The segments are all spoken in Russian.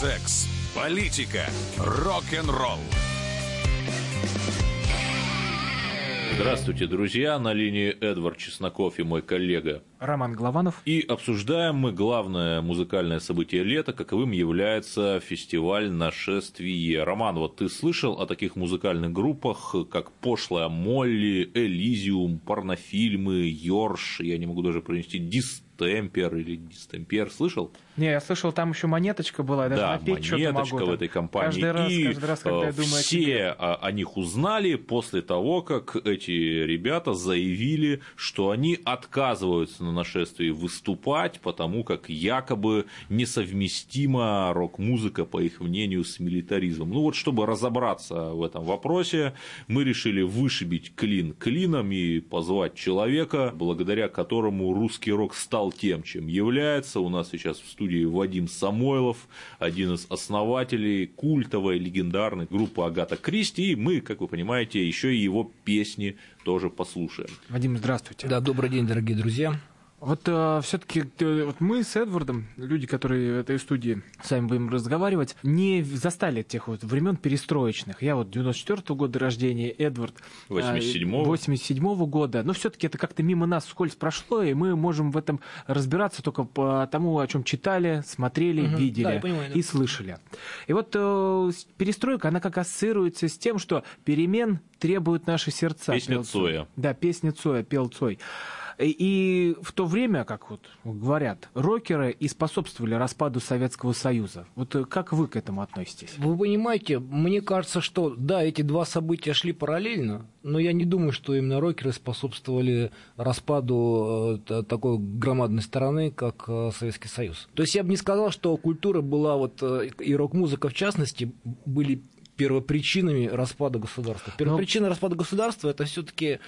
Секс, политика, рок-н-ролл. Здравствуйте, друзья! На линии Эдвард Чесноков и мой коллега. Роман Голованов. И обсуждаем мы главное музыкальное событие лета, каковым является фестиваль «Нашествие». Роман, вот ты слышал о таких музыкальных группах, как «Пошлая Молли», «Элизиум», «Порнофильмы», «Йорш», я не могу даже пронести «Дис Темпер или Дистемпер, слышал? Не, я слышал, там еще монеточка была, я даже да, напеть что-то могу. в этой компании. Каждый раз, и каждый раз, когда я думаю все о тебе. о них узнали после того, как эти ребята заявили, что они отказываются на нашествии выступать, потому как якобы несовместима рок-музыка, по их мнению, с милитаризмом. Ну вот, чтобы разобраться в этом вопросе, мы решили вышибить клин клином и позвать человека, благодаря которому русский рок стал тем, чем является. У нас сейчас в студии Вадим Самойлов, один из основателей культовой легендарной группы Агата Кристи, и мы, как вы понимаете, еще и его песни тоже послушаем. Вадим, здравствуйте. Да, добрый день, дорогие друзья. Вот э, все-таки э, вот мы с Эдвардом, люди, которые в этой студии с вами будем разговаривать, не застали тех вот времен перестроечных. Я вот 94 -го года рождения, Эдвард 87-го. 87 -го года. Но все-таки это как-то мимо нас вскользь прошло, и мы можем в этом разбираться только по тому, о чем читали, смотрели, Мгм. видели Да, понимаю, да. и слышали. И вот э, перестройка, она как ассоциируется с тем, что перемен требуют наши сердца. Песня пел Цоя. Да, песня Цоя, пел Цой. И в то время, как вот говорят, рокеры и способствовали распаду Советского Союза. Вот э, как вы к этому относитесь? Вы понимаете, мне кажется, что да, эти два события шли параллельно, но я не думаю, что именно рокеры способствовали распаду э, такой громадной страны, как э, Советский Союз. То есть я бы не сказал, что культура была, вот, э, и рок-музыка в частности, были первопричинами распада государства. Первопричина распада государства это все-таки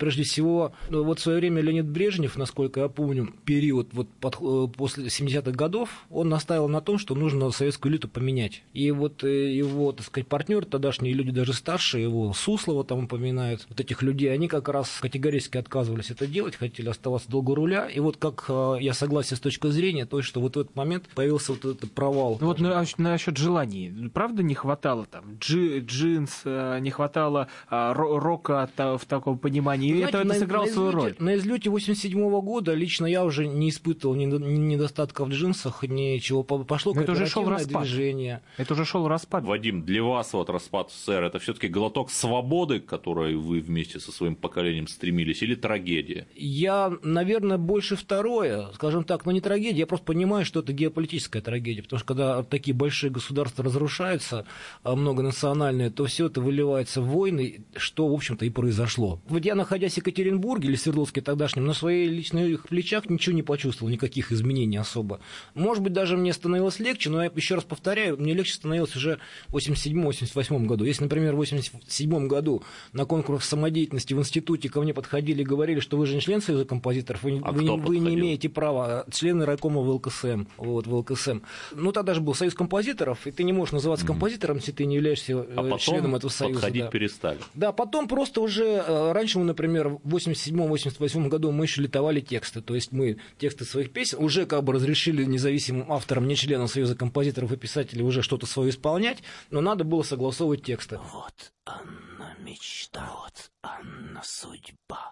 прежде всего, ну, вот в свое время Леонид Брежнев, насколько я помню, период вот под- э, после 70-х годов, он настаивал на том, что нужно советскую элиту поменять. И вот э, его, так сказать, партнеры тогдашние люди даже старше, его Суслова там упоминают, вот этих людей, они как раз категорически отказывались это делать, хотели оставаться долго руля. И вот как э, я согласен с точки зрения, то, что вот в этот момент появился вот этот провал. Ну вот на- насчет желаний. Правда не хватало там джи- джинс, э, не хватало ро- рока в таком понимании? И Знаете, это, это сыграло на свою излете- роль? На излете 87 года лично я уже не испытывал ни, ни недостатков в джинсах, ничего. По- Пошло Но это уже шел распад. движение. Это уже шел распад. Вадим, для вас вот распад СССР это все-таки глоток свободы, к которой вы вместе со своим поколением стремились, или трагедия? Я, наверное, больше второе, скажем так, но не трагедия, я просто понимаю, что это геополитическая трагедия, потому что когда такие большие государства разрушаются, а многонациональные, то все это выливается в войны, что, в общем-то, и произошло. Вот я, находясь в Екатеринбурге или Свердловске тогдашнем, на своих личных плечах ничего не почувствовал, никаких изменений особо. Может быть, даже мне становилось легче, но я еще раз повторяю, мне легче становилось уже в 87-88 году. Если, например, в 87 году на конкурс самодеятельности в институте ко мне подходили и говорили, что вы же не член Союза композиторов, вы, А вы вы не имеете права, члены райкома ВЛКСМ, вот, ВЛКСМ. Ну, тогда же был Союз композиторов, и ты не можешь называться композитором, если ты не являешься э, А потом членом этого союза. подходить да. перестали. Да, потом просто уже, э, раньше мы, например, в 87-88 году мы еще литовали тексты, то есть мы тексты своих песен уже как бы разрешили независимым авторам, не членам Союза композиторов и писателей уже что-то свое исполнять, но надо было согласовывать тексты. Вот она мечта, вот она судьба.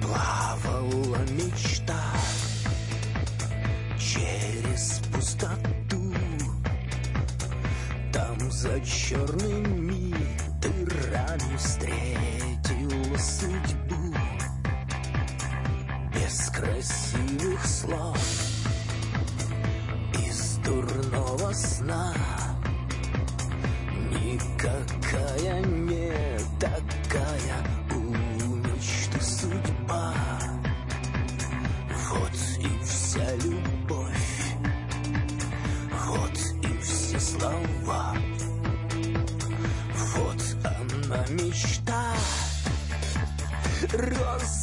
Плавала через пустоту. Там за черными дырами встретила судьбу без красивых слов из дурного сна Розовые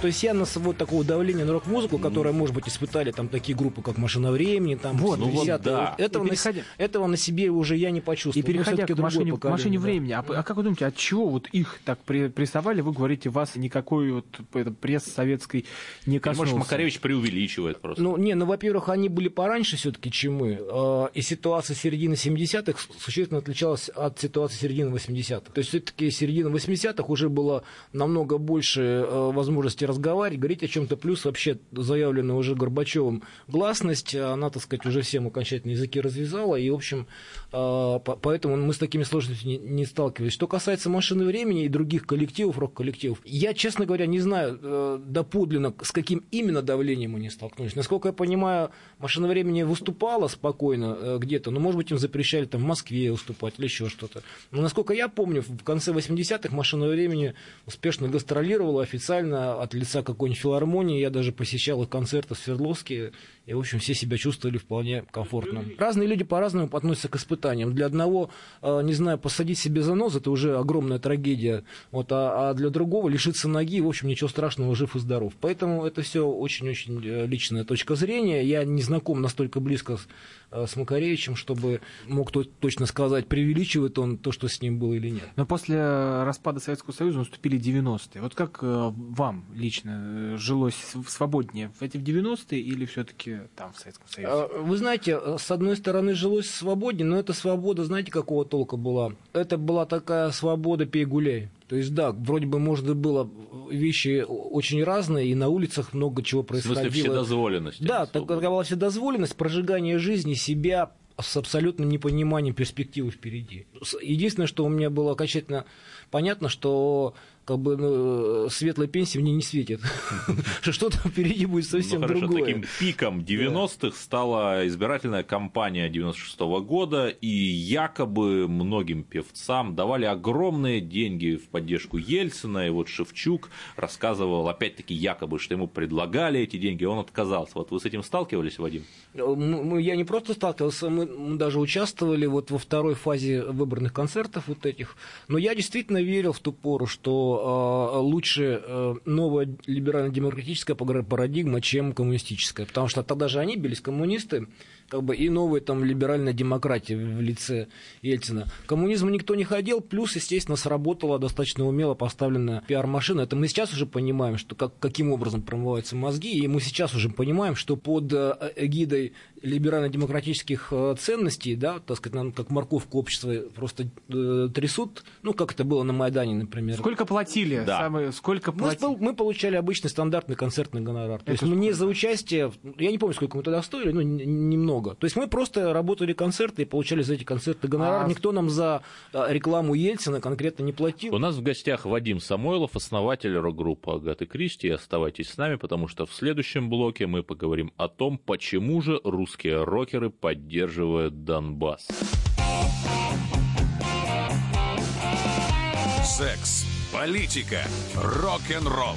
То есть я на вот такого давления на рок-музыку, которое, может быть, испытали там такие группы, как «Машина времени», там, Вот, ну вот 80-е, да. этого, И на, переходя- этого на себе уже я не И почувствовал. Мы переходя к машине, машине да. времени, а, а как вы думаете, от чего вот их так прессовали? Вы говорите, вас никакой вот это, пресс советской не коснулся. может, Макаревич преувеличивает просто. Ну, не, ну, во-первых, они были пораньше все-таки, чем мы. э, И ситуация середины 70-х существенно отличалась от ситуации середины 80-х. То есть все-таки середина 80-х уже было намного больше э, возможности разговаривать, говорить о чем-то. Плюс вообще заявленная уже Горбачевым гласность, она, так сказать, уже всем окончательно языки развязала. И, в общем, поэтому мы с такими сложностями не, сталкивались. Что касается машины времени и других коллективов, рок-коллективов, я, честно говоря, не знаю э, доподлинно, с каким именно давлением они столкнулись. Насколько я понимаю, машина времени выступала спокойно э, где-то, но, может быть, им запрещали там в Москве выступать или еще что-то. Но, насколько я помню, в конце 80-х машина времени успешно гастролировала официально от лица какой-нибудь филармонии. Я даже посещал их концерты в Свердловске, и, в общем, все себя чувствовали вполне комфортно. Разные люди по-разному относятся к испытаниям. Для одного, э, не знаю, посадить себе занос – это уже огромная трагедия, вот, а, а для другого лишиться ноги, в общем, ничего страшного, жив и здоров. Поэтому это все очень-очень э, личная точка зрения. Я не знаком настолько близко с, э, с Макаревичем, чтобы мог то- точно сказать, преувеличивает он то, что с ним было или нет. Но после распада Советского Союза наступили 90-е. Вот как вам лично жилось свободнее? В эти в 90-е или все-таки там, в Советском Союзе? А, Вы знаете, э, с одной стороны, жилось свободнее, но эта свобода, знаете, какого толка была? Это была такая свобода пей-гуляй. То есть, да, вроде бы, можно было вещи очень разные, и на улицах много чего В происходило. смысле, вседозволенность. Да, а не так, свобода. такова вседозволенность, прожигание жизни себя с абсолютным непониманием перспективы впереди. Единственное, что у меня было окончательно понятно, что как бы ну, светлой пенсии мне не светит, что что-то впереди будет совсем ну, хорошо, другое. таким пиком 90-х стала избирательная кампания 96-го года, и якобы многим певцам давали огромные деньги в поддержку Ельцина, и вот Шевчук рассказывал, опять-таки, якобы, что ему предлагали эти деньги, он отказался. Вот вы с этим сталкивались, Вадим? Мы- мы- Я не просто сталкивался, мы даже участвовали вот во второй фазе выборных концертов вот этих. Но я действительно верил в ту пору, что э, лучше э, новая либерально-демократическая пара- парадигма, чем коммунистическая. Потому что тогда же они бились, коммунисты, как бы и новая там либеральная демократия в лице Ельцина. К коммунизму никто не ходил, плюс, естественно, сработала достаточно умело поставленная пиар-машина. Это мы сейчас уже понимаем, что как, каким образом промываются мозги, и мы сейчас уже понимаем, что под э, эгидой либерально-демократических э, ценностей, да, так сказать, нам как морковку общества просто э, трясут, ну, как это было на Майдане, например. Сколько платили? Да. Самые- сколько Мы, платили? спол- мы получали обычный стандартный концертный гонорар. То Это есть мы не за участие, я не помню, сколько мы тогда стоили, ну, н- немного. То есть мы просто работали концерты и получали за эти концерты гонорар. А- Никто нам за а, рекламу Ельцина конкретно не платил. У нас в гостях Вадим Самойлов, основатель рок-группы Агаты Кристи. Оставайтесь с нами, потому что в следующем блоке мы поговорим о том, почему же русские рокеры поддерживают Донбасс. Секс, политика, рок-н-ролл.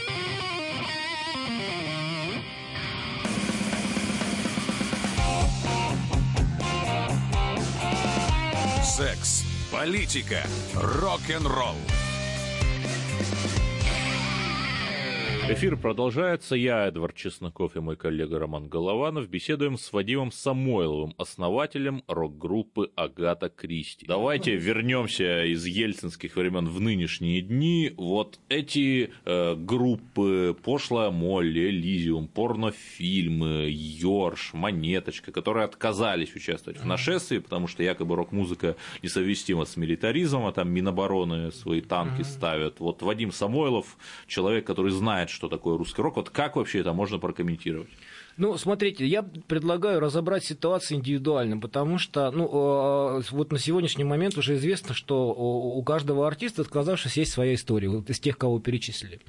Политика, рок-н-ролл. Эфир продолжается. Я, Эдвард Чесноков и мой коллега Роман Голованов беседуем с Вадимом Самойловым, основателем рок-группы «Агата Кристи». Давайте вернемся из ельцинских времен в нынешние дни. Вот эти э, группы «Пошлая Молли», «Элизиум», порнофильмы, «Йорш», «Монеточка», которые отказались участвовать в нашествии, потому что якобы рок-музыка несовместима с милитаризмом, а там Минобороны свои танки ставят. Вот Вадим Самойлов, человек, который знает, что такое русский рок. Вот как вообще это можно прокомментировать? Ну, смотрите, я предлагаю разобрать ситуацию индивидуально, потому что, ну, э, вот на сегодняшний момент уже известно, что у каждого артиста, отказавшись, есть своя история, вот из тех, кого перечислили.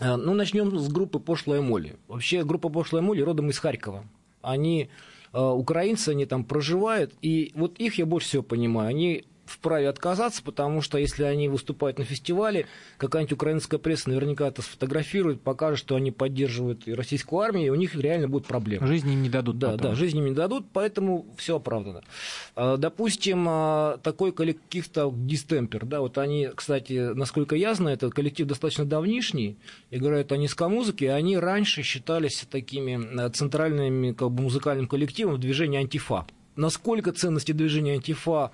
Э, Ну, начнем с группы «Пошлая Молли». Вообще, группа «Пошлая Молли» родом из Харькова. Они э, украинцы, они там проживают, и вот их я больше всего понимаю. Они вправе отказаться, потому что если они выступают на фестивале, какая-нибудь украинская пресса наверняка это сфотографирует, покажет, что они поддерживают и российскую армию, и у них реально будут проблемы. Жизни им не дадут. Да, потом. да, жизни им не дадут, поэтому все оправдано. А, Допустим, а, такой коллектив-то дистемпер, да, вот они, кстати, насколько я знаю, этот коллектив достаточно давнишний, играют они ска-музыки, и они раньше считались такими а, центральными как бы, музыкальным коллективом в движении антифа. Насколько ценности движения антифа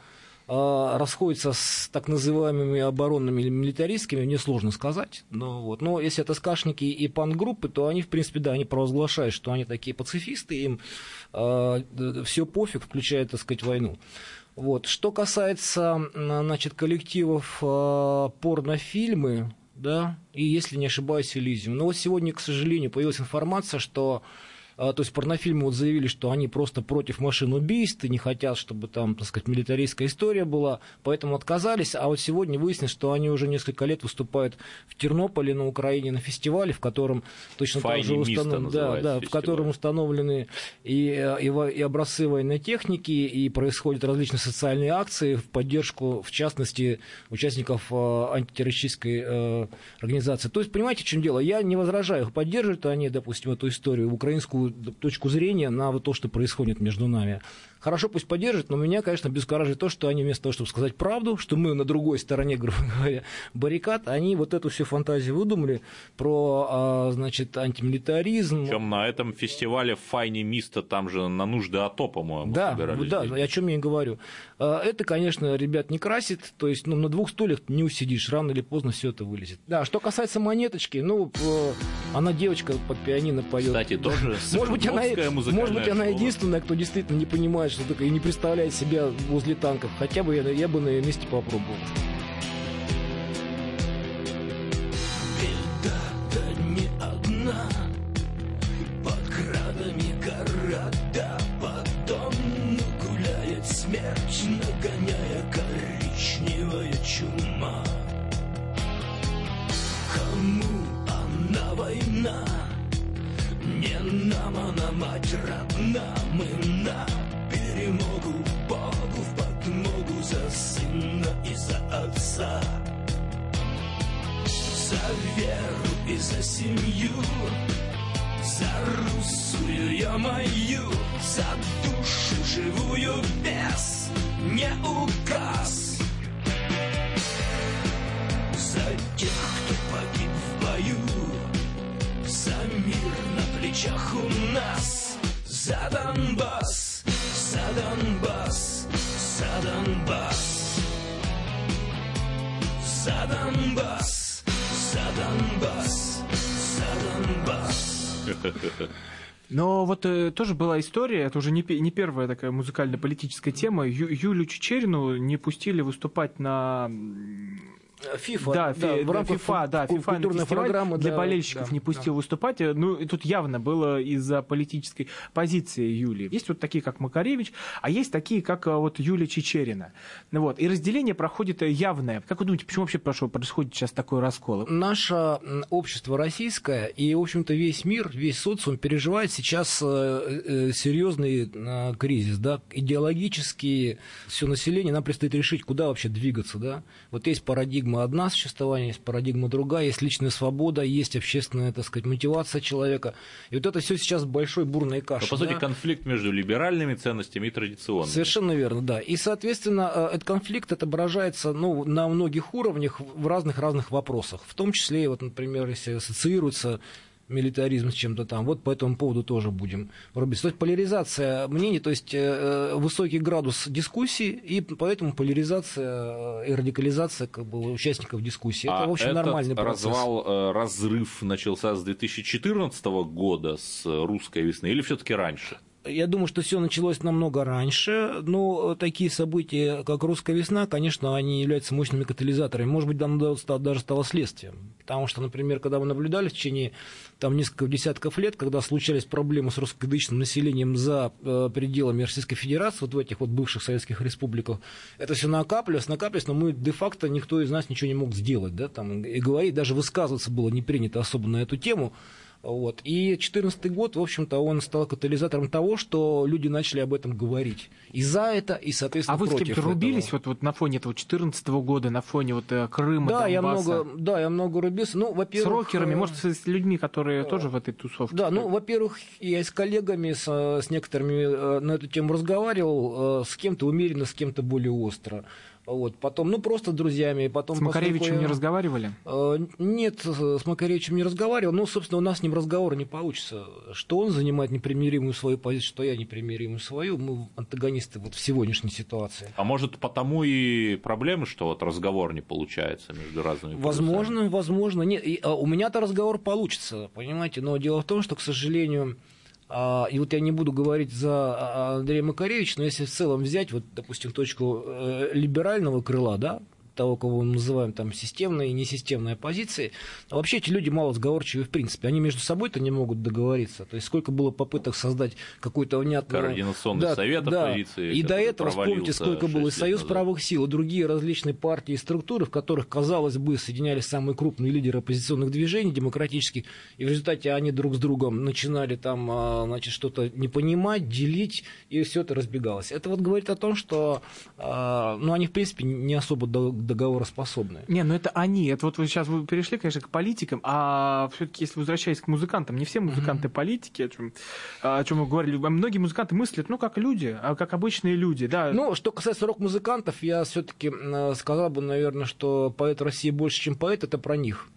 а, расходятся с так называемыми оборонными или милитаристскими, мне сложно сказать. Но, вот. но если это скашники и пан-группы, то они, в принципе, да, они провозглашают, что они такие пацифисты, им все пофиг, включая, так сказать, войну. Вот. Что касается значит, коллективов э, порнофильмы, да, и если не ошибаюсь, Элизиум. Но вот сегодня, к сожалению, появилась информация, что а, то есть порнофильмы вот заявили, что они просто против машин убийств и не хотят, чтобы там, так сказать, милитаристская история была, поэтому отказались. А вот сегодня выяснилось, что они уже несколько лет выступают в Тернополе на Украине на фестивале, в котором точно так же Файни установлены, да, да, в котором установлены и, э, и, и образцы военной техники, и происходят различные социальные акции в поддержку, в частности, участников э, антитеррористической э, организации. То есть, понимаете, в чем дело? Я не возражаю, поддерживают они, допустим, эту историю, украинскую точку зрения на вот то, что происходит между нами. Хорошо, пусть поддержат, но меня, конечно, бескораживает то, что они вместо того, чтобы сказать правду, что мы на другой стороне, грубо говоря, баррикад, они вот эту всю фантазию выдумали про, а, значит, антимилитаризм. Причем на этом фестивале Файни Миста там же на нужды АТО, по-моему, Да, собирались да, деньги. о чем я и говорю. А, Это, конечно, ребят не красит, то есть ну, на двух стульях не усидишь, рано или поздно все это вылезет. Да, что касается монеточки, ну, э, она девочка под пианино поет. Кстати, тоже Может быть, она, может быть, она единственная, кто действительно не понимает, что такое, и не представляет себя возле танков. Хотя бы я, я бы на ее месте попробовал. Но вот э, тоже была история, это уже не, не первая такая музыкально-политическая тема. Ю- Юлю Чечерину не пустили выступать на ФИФА, Да, фи- в да, рамках FIFA, да, FIFA на культурной фестиваль программы для да, болельщиков да, не пустил выступать. Ну, и тут явно было из-за политической позиции Юлии. Есть вот такие, как Макаревич, а есть такие, как а, вот Юлия Чечерина. Ну, вот. И разделение проходит явное. Как вы думаете, почему вообще прошло, происходит сейчас такой раскол? Наше общество российское и, в общем-то, весь мир, весь социум переживает сейчас э, э, серьезный э, кризис, да, идеологически все население, нам предстоит решить, куда вообще двигаться, да. Вот есть парадигма одна существования, есть парадигма другая, есть личная свобода, есть общественная, так сказать, мотивация человека. И вот это все сейчас большой бурной Но, кашей. по сути, да. конфликт между либеральными ценностями и традиционными. Совершенно верно, да. И, соответственно, э, этот конфликт отображается ну, на многих уровнях в разных-разных вопросах. В том числе, вот, например, если ассоциируется милитаризм с чем-то там. Вот по этому поводу тоже будем рубиться. То есть поляризация мнений, то есть э, высокий градус дискуссии, и поэтому поляризация э, и радикализация как бы, участников дискуссии. Это, а в общем, этот нормальный процесс. развал, э, разрыв начался с 2014 года, с русской весны, или все-таки раньше? Я думаю, что все началось намного раньше, но такие события, как «Русская весна», конечно, они являются мощными катализаторами. Может быть, там даже стало следствием. Потому что, например, когда мы наблюдали в течение там, нескольких десятков лет, когда случались проблемы с русскоязычным населением за э, пределами Российской Федерации, вот в этих вот бывших советских республиках, это все накапливалось, накапливалось, но мы де-факто никто из нас ничего не мог сделать. Да, там, и говорить, даже высказываться было не принято особо на эту тему. Вот. И 2014 год, в общем-то, он стал катализатором того, что люди начали об этом говорить. И за это, и, соответственно, А вы с против кем-то этого. рубились вот, вот на фоне этого 2014 года, на фоне вот э, Крыма, Да, я Донбасса? много, да, я много рубился. Ну, С во-первых, рокерами, э, может, с с людьми, которые тоже в этой тусовке? Да, ну, во-первых, я с коллегами, с, с некоторыми э, на эту тему разговаривал, э, с кем-то умеренно, с кем-то более остро. Вот, потом, ну, просто с друзьями. Потом, С Макаревичем поскольку не разговаривали? Э, Нет, с Макаревичем не разговаривал. Ну, собственно, у нас с ним разговора не получится. Что он занимает непримиримую свою позицию, что я непримиримую свою. Мы антагонисты вот в сегодняшней ситуации. А может, потому и проблемы, что вот разговор не получается между разными полюсами? Возможно, возможно. Нет, и, а, у меня-то разговор получится, понимаете. Но дело в том, что, к сожалению, и вот я не буду говорить за а, Андрея Макаревича, но если в целом взять, вот, допустим, точку э, либерального крыла, да, того, кого мы называем там системной и несистемной оппозицией, а вообще эти люди мало сговорчивые в принципе. Они между собой-то не могут договориться. То есть сколько было попыток создать какой-то внятный... Координационный совет оппозиции, И до этого, вспомните, сколько было и Союз назад. правых сил, и другие различные партии и структуры, в которых, казалось бы, соединялись самые крупные лидеры оппозиционных движений демократических, и в результате они друг с другом начинали там, а, значит, что-то не понимать, делить, и все это разбегалось. Это вот говорит о том, что, а, ну, они, в принципе, не особо до- договороспособны. Не, ну это они. Это вот вы сейчас вы перешли, конечно, к политикам, а все-таки, если возвращаясь к музыкантам, не все музыканты политики, о чем, о чем мы говорили, а многие музыканты мыслят, ну, как люди, а как обычные люди, да. Ну, что касается рок-музыкантов, я все-таки сказал бы, наверное, что поэт России больше, чем поэт, это про них.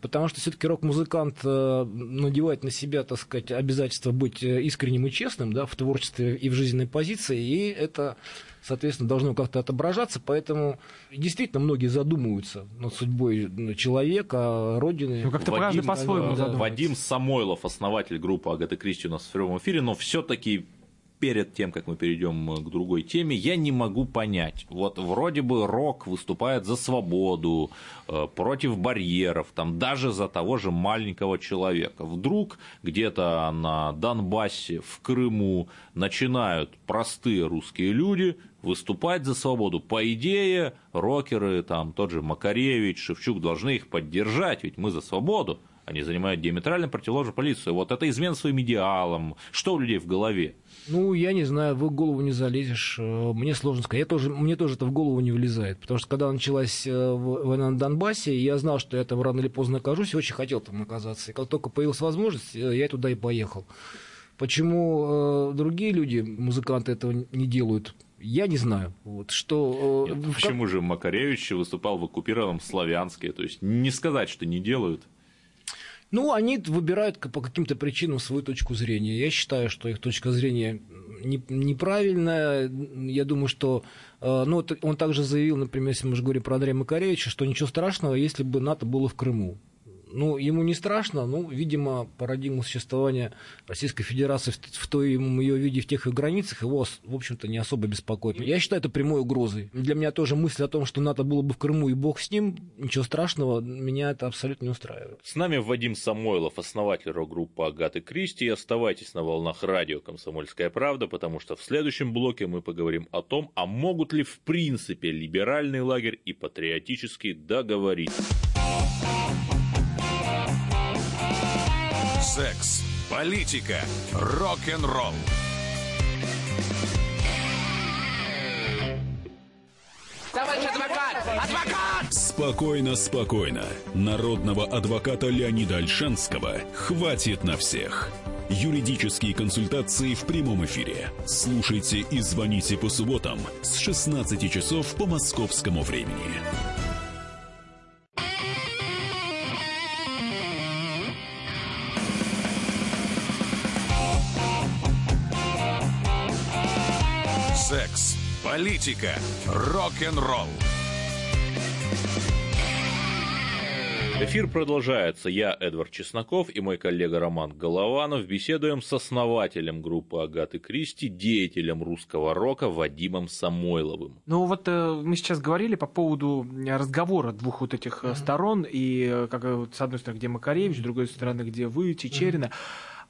Потому что все-таки рок-музыкант э, надевает на себя, так сказать, обязательство быть э, искренним и честным да, в творчестве и в жизненной позиции, и это, соответственно, должно как-то отображаться. Поэтому действительно многие задумываются над судьбой ну, человека, родины. Ну, как-то Вадим, каждый по-своему да. Вадим Самойлов, основатель группы Агаты Кристи у нас в прямом эфире, но все-таки перед тем, как мы перейдем к другой теме, я не могу понять. Вот вроде бы рок выступает за свободу, э, против барьеров, там даже за того же маленького человека. Вдруг где-то на Донбассе, в Крыму начинают простые русские люди выступать за свободу. По идее, рокеры, там тот же Макаревич, Шевчук должны их поддержать, ведь мы за свободу. Они занимают диаметрально противоположную позицию. Вот это измена своим идеалам. Что у людей в голове? Ну, я не знаю, в голову не залезешь. э, Мне сложно сказать. Я тоже, мне тоже это в голову не влезает. Потому что когда началась э, война на Донбассе, я знал, что я там рано или поздно окажусь, и очень хотел там оказаться. И как только появилась возможность, э, я туда и поехал. Почему другие люди, музыканты, этого не делают, я не знаю. Вот, что, э, Нет, в почему же Макаревич выступал в оккупированном Славянске? То есть не сказать, что не делают. Ну, они выбирают по каким-то причинам свою точку зрения. Я считаю, что их точка зрения не- неправильная. Я думаю, что... э, Ну, он также заявил, например, если мы же говорим про Андрея Макаревича, что ничего страшного, если бы НАТО было в Крыму. Ну, ему не страшно, ну, видимо, парадигма существования Российской Федерации в, той ее виде, в тех ее границах, его, в общем-то, не особо беспокоит. Я считаю это прямой угрозой. Для меня тоже мысль о том, что НАТО было бы в Крыму и бог с ним, ничего страшного, меня это абсолютно не устраивает. С нами Вадим Самойлов, основатель рок-группы Агаты Кристи. Оставайтесь на волнах радио «Комсомольская правда», потому что в следующем блоке мы поговорим о том, а могут ли в принципе либеральный лагерь и патриотический договориться. Секс, политика, рок-н-ролл. Товарищ адвокат! Адвокат! Спокойно, спокойно. Народного адвоката Леонида Альшанского хватит на всех. Юридические консультации в прямом эфире. Слушайте и звоните по субботам с 16 часов по московскому времени. Политика, рок-н-ролл. Эфир продолжается. Я, Эдвард Чесноков и мой коллега Роман Голованов беседуем с основателем группы Агаты Кристи, деятелем русского рока Вадимом Самойловым. Ну вот э, мы сейчас говорили по поводу разговора двух вот этих э, сторон, и э, как э, с одной стороны, где Макаревич, с другой стороны, где вы, Чечерина.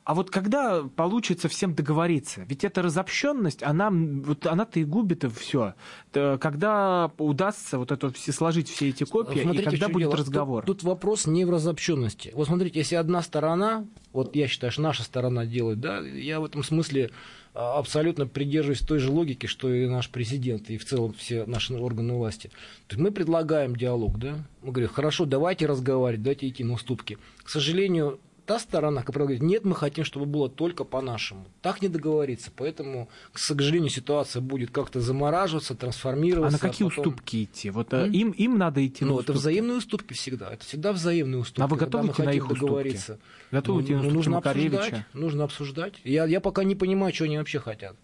А вот когда получится всем договориться? Ведь эта разобщенность, она, вот она-то и губит все. Когда удастся вот это все сложить все эти копии, и Смотрите, в когда будет дело. разговор? Тут, тут вопрос не в разобщенности. Вот смотрите, если одна сторона, вот я считаю, что наша сторона делает, да, я в этом смысле а, абсолютно придерживаюсь той же логики, что и наш президент, и в целом все наши органы власти. То есть мы предлагаем диалог, да, мы говорим, хорошо, давайте разговаривать, давайте идти на уступки. К сожалению, та сторона, которая говорит, нет, мы хотим, чтобы было только по-нашему. Так не договориться. Поэтому, к сожалению, ситуация будет как-то замораживаться, А трансформироваться. на какие потом- ну, идти? Вот М? им, им надо идти на Ну, это уступки. взаимные уступки всегда. Это всегда взаимные уступки. А вы готовы идти на их уступки? договориться. Готовы идти на Ну, уступки нужно обсуждать. Нужно обсуждать. Я, я пока не понимаю, что они вообще хотят.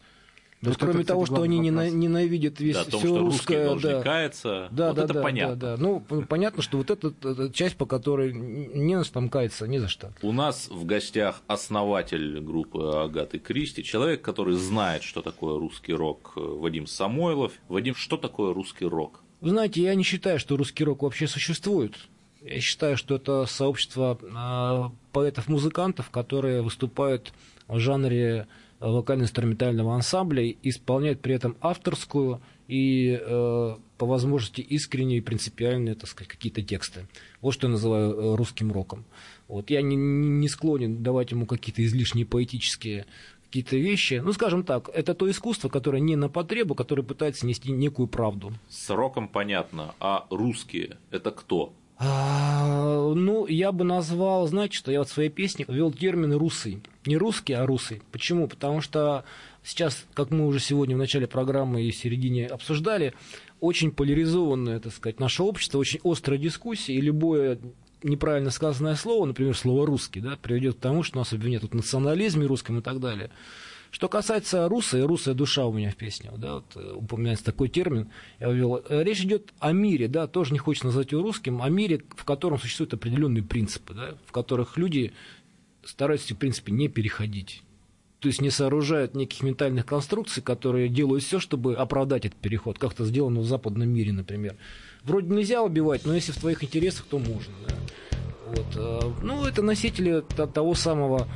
Да Вот вот это, кроме кстати, того, что они вопрос. ненавидят весь Да, о том, все что русские русское, да. каяться, Да, вот да, это да, понятно. Да, да. Ну, понятно, что вот эта, эта часть, по которой не нас там каяться ни за что. У нас в гостях основатель группы Агаты Кристи, человек, который знает, что такое русский рок, э, Вадим Самойлов. Вадим, что такое русский рок? Вы знаете, я не считаю, что русский рок вообще существует. Я считаю, что это сообщество а, поэтов-музыкантов, которые выступают в жанре э, вокально-инструментального ансамбля и исполняют при этом авторскую и э, по возможности искренние и принципиальные, так сказать, какие-то тексты. Вот что я называю э, русским роком. Вот. Я не, не склонен давать ему какие-то излишние поэтические какие-то вещи. Ну, скажем так, это то искусство, которое не на потребу, которое пытается нести некую правду. С роком понятно, а русские – это кто? А, ну, я бы назвал, знаете, что я вот в своей песне ввел термин «русый». Не русский, а русый. Почему? Потому что сейчас, как мы уже сегодня в начале программы и в середине обсуждали, очень поляризованное, так сказать, наше общество, очень острая дискуссия, и любое неправильно сказанное слово, например, слово «русский», да, приведет к тому, что нас обвинят в национализме русском и так далее. Что касается руса, и русая душа у меня в песне, да, вот, э, упоминается такой термин, я ввел. Э, Речь идет о мире, да, тоже не хочется назвать его русским, о мире, в котором существуют определенные принципы, да, в которых люди стараются, в принципе, не переходить. То есть не сооружают неких ментальных конструкций, которые делают все, чтобы оправдать этот переход, как это сделано в западном мире, например. Вроде нельзя убивать, но если в твоих интересах, то можно. Да. Вот. э, Ну, это носители того самого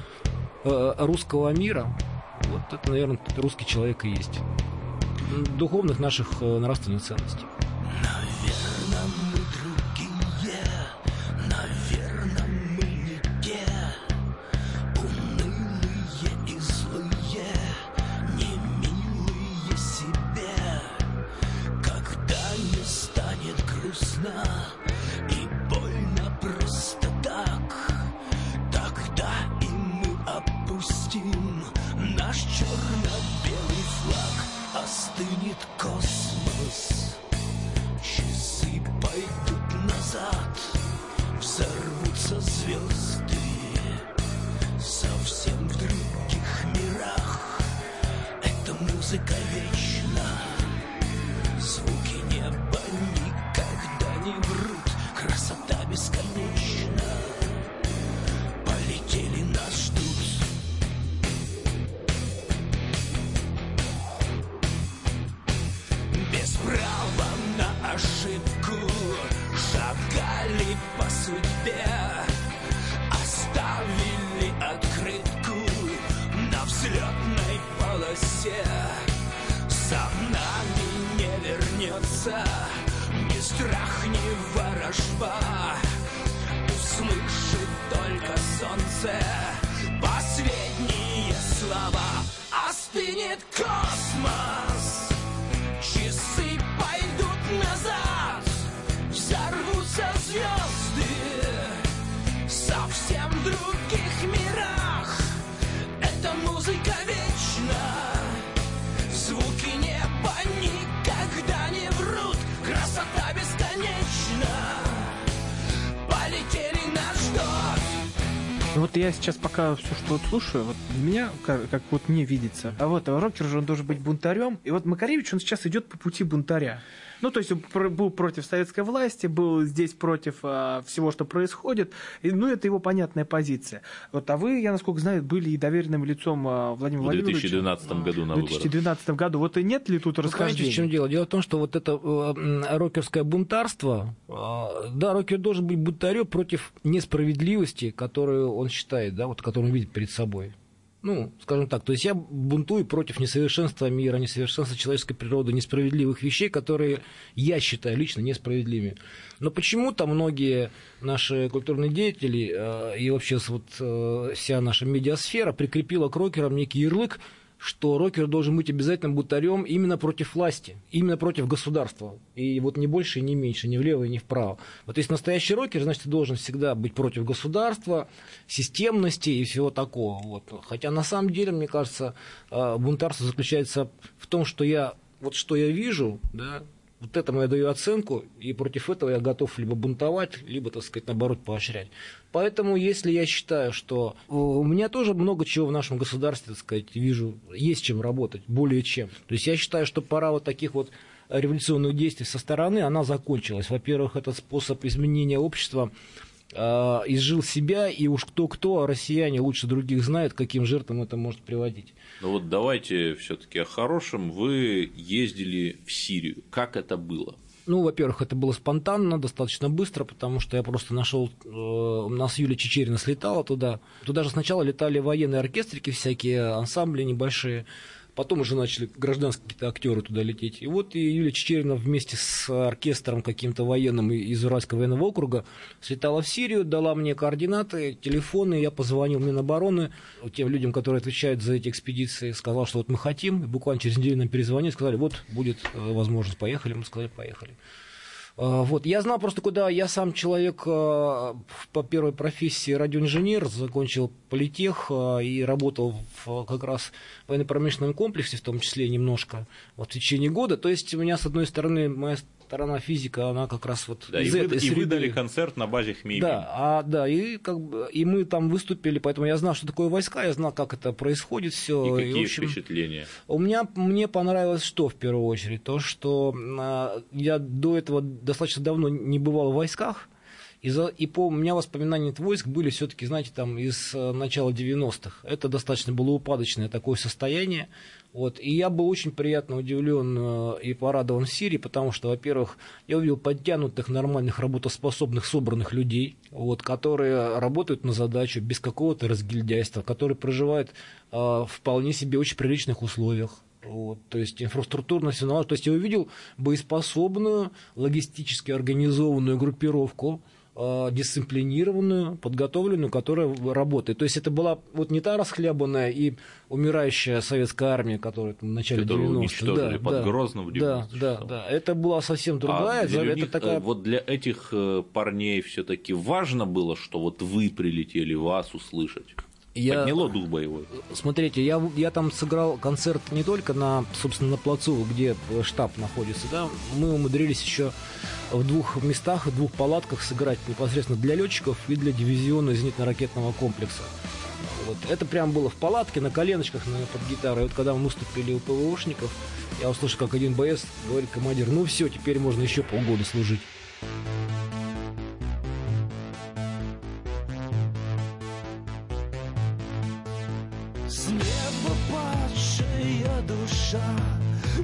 э, русского мира. Вот это, наверное, русский человек и есть. Духовных наших э, нравственных ценностей. Вот я сейчас пока все, что вот слушаю, вот меня, как, как вот мне видится, а вот а рокер же он должен быть бунтарем, и вот Макаревич, он сейчас идет по пути бунтаря. Ну, то есть был против советской власти, был здесь против а, всего, что происходит. И, ну, это его понятная позиция. Вот, а вы, я насколько знаю, были и доверенным лицом а, Владимира В Владимировича. 2012 году на В выборах. 2012 году. Вот и нет ли тут Ну, Понимаете, расхождений? в чем дело? Дело в том, что вот это э, рокерское бунтарство, э, да, рокер должен быть бунтарем против несправедливости, которую он считает, да, вот которую он видит перед собой. Ну, скажем так, то есть я бунтую против несовершенства мира, несовершенства человеческой природы, несправедливых вещей, которые я считаю лично несправедливыми. Но почему-то многие наши культурные деятели э, и вообще вот э, вся наша медиасфера прикрепила к рокерам некий ярлык, что рокер должен быть обязательно бунтарем именно против власти, именно против государства. И вот не больше и не меньше, ни влево ни вправо. Вот если настоящий рокер, значит, ты должен всегда быть против государства, системности и всего такого. Вот. Хотя на самом деле, мне кажется, э, бунтарство заключается в том, что я вот что я вижу, да, вот этому я даю оценку, и против этого я готов либо бунтовать, либо, так сказать, наоборот, поощрять. Поэтому, если я считаю, что э, у меня тоже много чего в нашем государстве, так сказать, вижу, есть чем работать, более чем. То есть я считаю, что пора вот таких вот революционных действий со стороны, она закончилась. Во-первых, этот способ изменения общества э, изжил себя, и уж кто-кто, а россияне лучше других знают, каким жертвам это может приводить. Ну вот давайте все-таки о хорошем. Вы ездили в Сирию. Как это было? Ну, во-первых, это было спонтанно, достаточно быстро, потому что я просто нашел, э, у нас Юлия Чечерина слетала туда. Туда же сначала летали военные оркестрики всякие, ансамбли небольшие. Потом уже начали гражданские какие-то актеры туда лететь. И вот и Юлия Чечерина вместе с оркестром каким-то военным из Уральского военного округа слетала в Сирию, дала мне координаты, телефоны. Я позвонил Минобороны тем людям, которые отвечают за эти экспедиции, сказал, что вот мы хотим. И буквально через неделю нам перезвонили, сказали, вот будет э, возможность, поехали. Мы сказали, поехали. А, Вот. Я знал просто, куда я сам человек а, по первой профессии радиоинженер, закончил политех а, и работал в как раз военно-промышленном комплексе, в том числе немножко, вот, в течение года. То есть у меня, с одной стороны, моя сторона физика, она как раз вот Да, и, из вы, этой и вы среды. дали концерт на базе Хмеймим. Да, а, да, и, как бы, и мы там выступили, поэтому я знал, что такое войска, я знал, как это происходит все. И какие впечатления? У меня мне понравилось что в первую очередь? То, что а, я до этого достаточно давно не бывал в войсках. И, за, и по, у меня воспоминания от войск были все-таки, знаете, там из э, начала 90-х. Это достаточно было упадочное такое состояние. Вот. И я был очень приятно удивлен э, и порадован Сирии, потому что, во-первых, я увидел подтянутых, нормальных, работоспособных, собранных людей, вот, которые работают на задачу без какого-то разгильдяйства, которые проживают э, вполне себе очень приличных условиях. Вот, то есть инфраструктурно все. То есть я увидел боеспособную, логистически организованную группировку, дисциплинированную, подготовленную, которая работает. То есть это была вот не та расхлябанная и умирающая советская армия, которая там в начале Которую 90-х. уничтожили под Грозным в Да, 96-м. да, да. Это была совсем другая. А для это них, такая... э, вот для этих э, парней все-таки важно было, что вот вы прилетели, вас услышать. Я- Подняло дух боевой. Смотрите, я, я там сыграл концерт не только на, собственно, на плацу, где э, штаб находится, да, мы умудрились еще в двух местах, в двух палатках сыграть непосредственно для летчиков и для дивизиона зенитно-ракетного комплекса. Вот. Это прям было в палатке, на коленочках, на, под гитарой. Вот когда мы выступили у ПВОшников, я услышал, как один боец говорит, командир, ну все, теперь можно еще полгода служить. С неба падшая душа.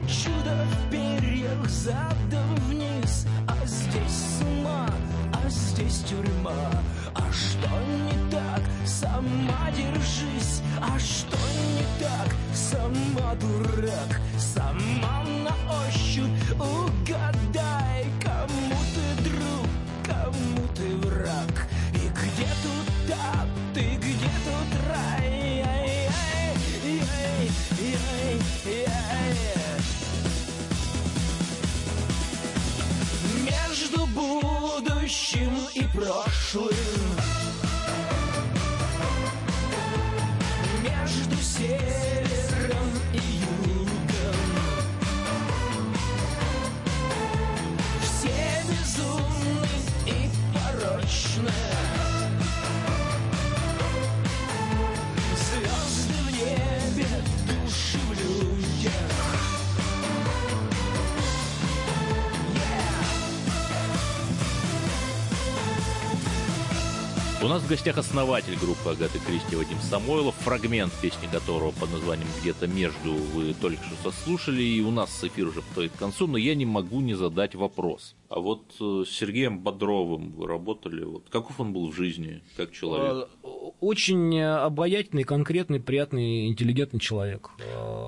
Чудо в перьях задом вниз. А здесь с ума, а здесь тюрьма. А что не так, сама держись. А что не так, сама дурак. Сама на ощупь угадай нас в гостях основатель группы Агаты Кристи Вадим Самойлов, фрагмент песни которого под названием «Где-то между» вы только что сослушали, и у нас эфир уже подходит к концу, но я не могу не задать вопрос. А вот э, с Сергеем Бодровым вы работали, вот каков он был в жизни, как человек? Э, Очень э, обаятельный, конкретный, приятный, интеллигентный человек.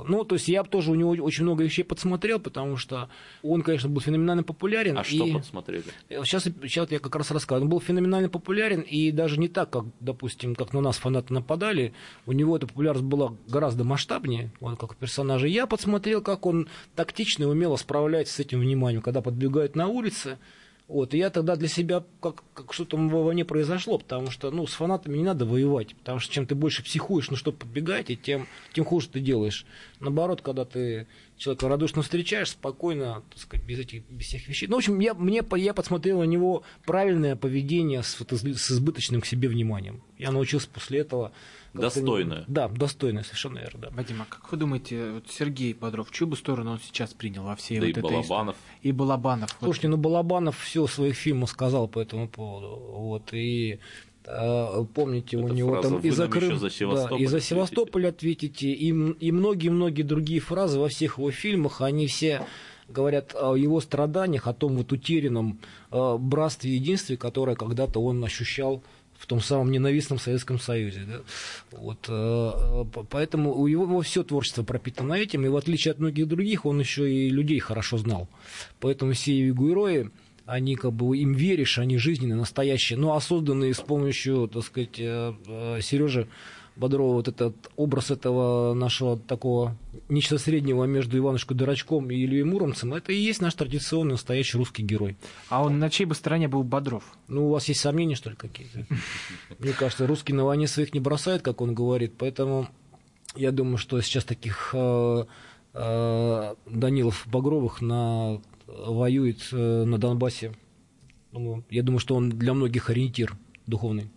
Ну, то есть я тоже у него очень много вещей подсмотрел, потому что он, конечно, был феноменально популярен. А что и- подсмотрели? Сейчас, сейчас я как раз рассказываю. Он был феноменально популярен, и даже не так, как, допустим, как на нас фанаты нападали. У него эта популярность была гораздо масштабнее, он как персонажа. Я подсмотрел, как он тактично и умело справляется с этим вниманием, когда подбегают на улице. Вот, и я тогда для себя как, как что-то во мне произошло, потому что ну, с фанатами не надо воевать, потому что чем ты больше психуешь, ну что подбегаете, тем, тем хуже ты делаешь. Наоборот, когда ты человека радушно встречаешь, спокойно, так сказать, без этих без всех вещей. Ну, в общем, я, мне, я подсмотрел на него правильное поведение с, вот с избыточным к себе вниманием. Я научился после этого... не- Достойное. Да, достойное, совершенно верно, да. Вадим, а как вы думаете, вот Сергей Бодров, чью бы сторону он сейчас принял во всей Да вот и этой Балабанов. истории? И Балабанов. Вот. Слушайте, ну Балабанов все в своих фильмах сказал по этому поводу. Вот, и э, помните, у Эта него фраза там «Вы и за Крым, за да, Севастополь и за ответите». Севастополь ответите, и, многие-многие другие фразы во всех его фильмах, они все говорят о его страданиях, о том вот утерянном э, братстве и единстве, которое когда-то он ощущал в том самом ненавистном Советском Союзе. Да? Вот, п- поэтому у его все творчество пропитано этим, и в отличие от многих других, он еще и людей хорошо знал. Поэтому все его герои, они как бы им веришь, они жизненные, настоящие, но а созданные с помощью, так сказать, Сережи Бодрова, вот этот образ этого нашего такого нечто среднего между Иванушкой Дурачком и Ильей Муромцем, это и есть наш традиционный настоящий русский герой. А он на чьей бы стороне был Бодров? Ну, у вас есть сомнения, что ли, какие-то? Мне кажется, русский на войне своих не бросает, как он говорит, поэтому я думаю, что сейчас таких э, э, Данилов Багровых на, воюет э, на Донбассе. Думаю, я думаю, что он для многих ориентир духовный.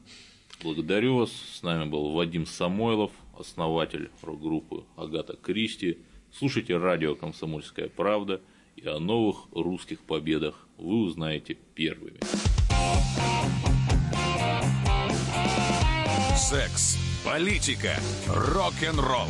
Благодарю вас. С нами был Вадим Самойлов, основатель рок-группы Агата Кристи. Слушайте радио «Комсомольская правда» и о новых русских победах вы узнаете первыми. Секс, политика, рок-н-ролл.